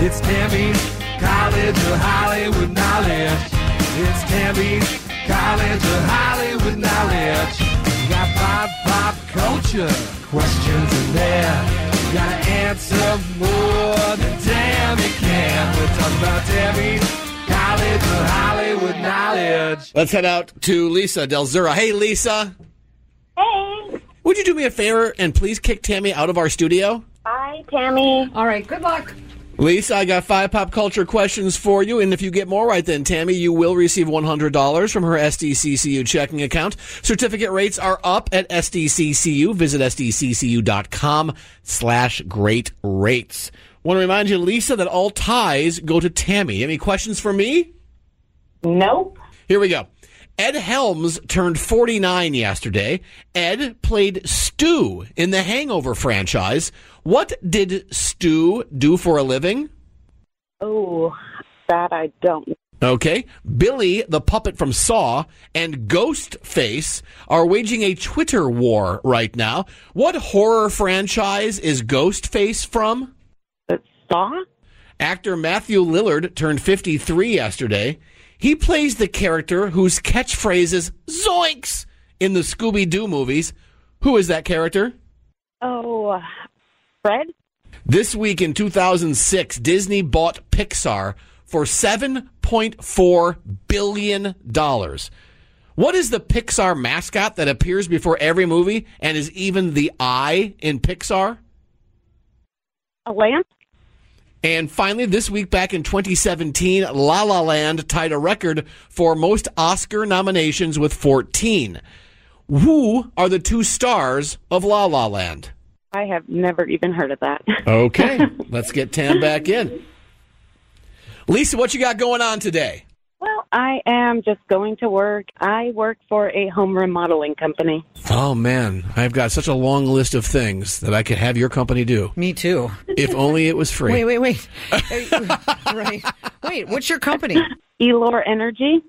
It's Tammy's College of Hollywood Knowledge. It's Tammy's College of Hollywood Knowledge. You got pop, pop culture questions in there. You gotta answer more than Tammy can. We're talking about Tammy's College of Hollywood Knowledge. Let's head out to Lisa Del Zura. Hey, Lisa. Hey. Would you do me a favor and please kick Tammy out of our studio? Bye, Tammy. All right, good luck. Lisa, I got five pop culture questions for you, and if you get more right than Tammy, you will receive $100 from her SDCCU checking account. Certificate rates are up at SDCCU. Visit SDCCU.com slash great rates. Want to remind you, Lisa, that all ties go to Tammy. Any questions for me? Nope. Here we go. Ed Helms turned 49 yesterday. Ed played Stu in the Hangover franchise. What did Stu do for a living? Oh, that I don't know. Okay. Billy, the puppet from Saw, and Ghostface are waging a Twitter war right now. What horror franchise is Ghostface from? But Saw? Actor Matthew Lillard turned 53 yesterday. He plays the character whose catchphrase is Zoinks in the Scooby Doo movies. Who is that character? Oh, Fred? This week in 2006, Disney bought Pixar for $7.4 billion. What is the Pixar mascot that appears before every movie and is even the eye in Pixar? A lamp? And finally, this week back in 2017, La La Land tied a record for most Oscar nominations with 14. Who are the two stars of La La Land? I have never even heard of that. Okay, let's get Tam back in. Lisa, what you got going on today? Well, I am just going to work. I work for a home remodeling company. Oh man, I've got such a long list of things that I could have your company do. Me too. If only it was free. Wait, wait, wait. right. Wait, what's your company? Elor Energy.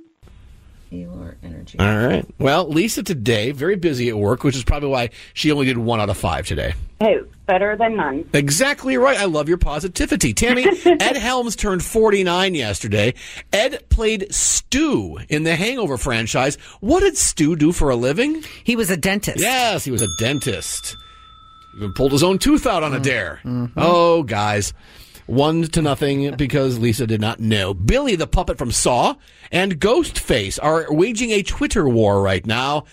Elor Energy. All right. Well, Lisa today, very busy at work, which is probably why she only did one out of five today. Hey, better than none. Exactly right. I love your positivity. Tammy, Ed Helms turned 49 yesterday. Ed played Stu in the Hangover franchise. What did Stu do for a living? He was a dentist. Yes, he was a dentist. Even pulled his own tooth out on a mm. dare. Mm-hmm. Oh, guys. One to nothing because Lisa did not know. Billy, the puppet from Saw, and Ghostface are waging a Twitter war right now.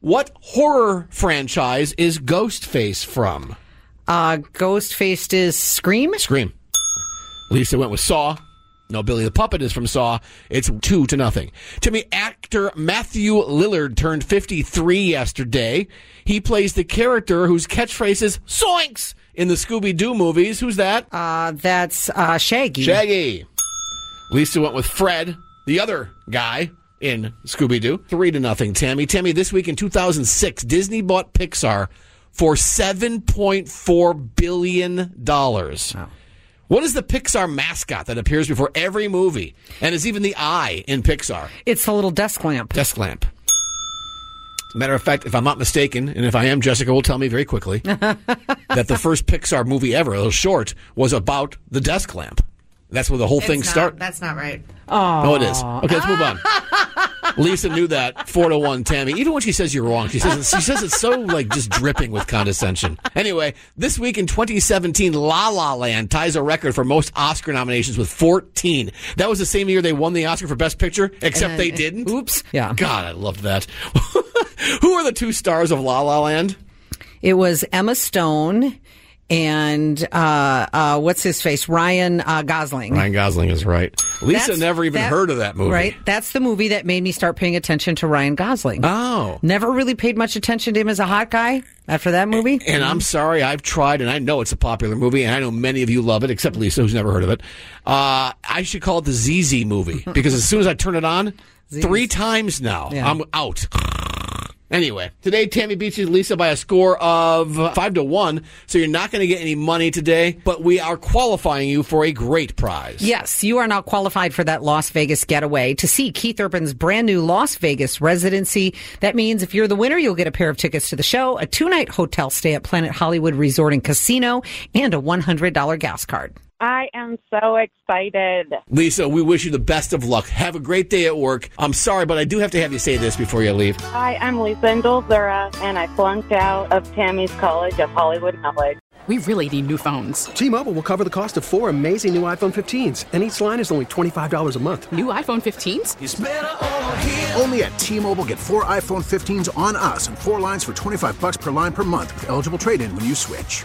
What horror franchise is Ghostface from? Uh, Ghostfaced is Scream. Scream. Lisa went with Saw. No, Billy the Puppet is from Saw. It's two to nothing. To me, actor Matthew Lillard turned 53 yesterday. He plays the character whose catchphrase is Zoinks in the Scooby Doo movies. Who's that? Uh, that's uh, Shaggy. Shaggy. Lisa went with Fred, the other guy in Scooby Doo. Three to nothing, Tammy. Tammy, this week in 2006, Disney bought Pixar for $7.4 billion. What is the Pixar mascot that appears before every movie and is even the eye in Pixar? It's the little desk lamp. Desk lamp. As a matter of fact, if I'm not mistaken, and if I am, Jessica will tell me very quickly that the first Pixar movie ever, a little short, was about the desk lamp. That's where the whole thing It's not- started. That's not right. Oh, no, it is. Okay, let's move on. Lisa knew that. Four to one, Tammy. Even when she says you're wrong, she says it, she says it's so like just dripping with condescension. Anyway, this week in 2017, La La Land ties a record for most Oscar nominations with 14. That was the same year they won the Oscar for Best Picture, except And they uh, didn't. Oops. Yeah. God, I loved that. Who are the two stars of La La Land? It was Emma Stone and uh, uh, what's his face? Ryan uh, Gosling. Ryan Gosling is right. Lisa That's- never even that- heard of that movie. Right. That's the movie that made me start paying attention to Ryan Gosling. Oh. Never really paid much attention to him as a hot guy after that movie. And I'm sorry, I've tried, and I know it's a popular movie, and I know many of you love it, except Lisa, who's never heard of it. Uh, I should call it the ZZ movie because as soon as I turn it on, three times now, Yeah. I'm out. Anyway, today Tammy beats Lisa, by a score of five to one. So you're not going to get any money today, but we are qualifying you for a great prize. Yes, you are now qualified for that Las Vegas getaway to see Keith Urban's brand new Las Vegas residency. That means if you're the winner, you'll get a pair of tickets to the show, a two night hotel stay at Planet Hollywood Resort and Casino, and a $100 gas card. I am so excited. Lisa, we wish you the best of luck. Have a great day at work. I'm sorry, but I do have to have you say this before you leave. Hi, I'm Lisa Indulzura, and I flunked out of Tammy's College of Hollywood Knowledge. We really need new phones. T-Mobile will cover the cost of four amazing new iPhone 15s, and each line is only $25 a month. New iPhone 15s? Only at T-Mobile get four iPhone 15s on us and four lines for 25 bucks per line per month with eligible trade-in when you switch.